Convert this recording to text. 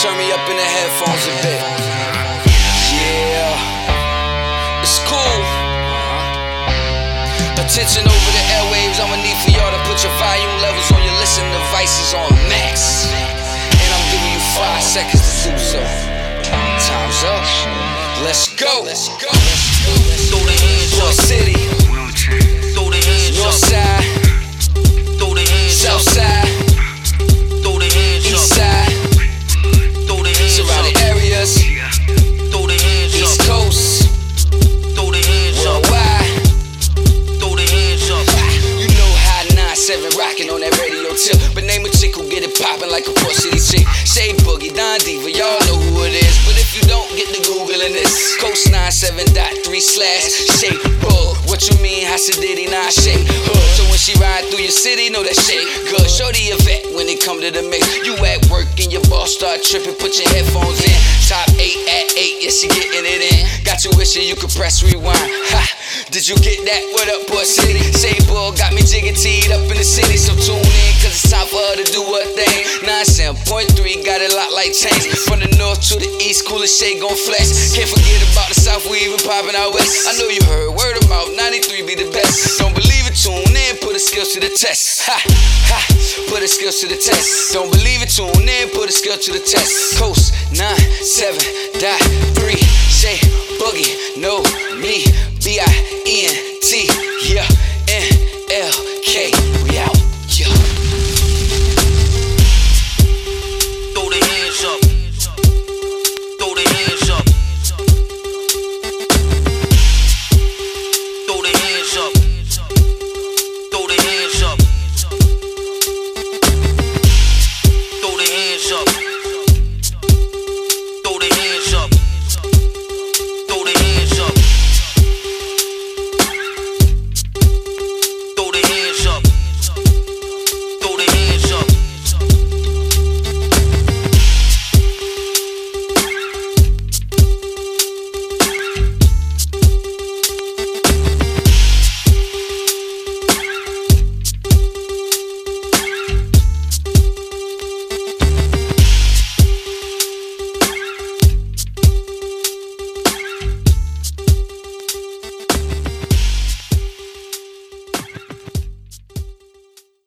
turn me up in the headphones a bit. Yeah, it's cool. Attention over the airwaves, I'ma need for y'all to put your volume levels on your listening devices on max. And I'm giving you five seconds to do so. Time's up. Let's go. Let's go. Throw the hands North up. City, Throw the But name a chick who get it poppin' like a Port City chick. Shay Boogie, Don Diva, y'all know who it is. But if you don't get the Googling this, Coast 97.3 slash Shay Bug. What you mean, Hasidity, not Shay Hood. So when she ride through your city, know that Shay good. Show the vet when it come to the mix. You at work and your boss start trippin', put your headphones in. Top 8 at 8, yeah, she getting it in. Got you wishing you could press rewind. Ha! Did you get that? What up, Port City? Say bull got me jiggy teed up in the city, 97.3 got it locked like chains. From the north to the east, coolest shade gon' flex. Can't forget about the south, we even popping out west. I know you heard word mouth, 93 be the best. Don't believe it, tune in, put the skills to the test. Ha, ha, put the skills to the test. Don't believe it, tune in, put the skill to the test. Coast 97.3, Shay Boogie, know me, B I N T.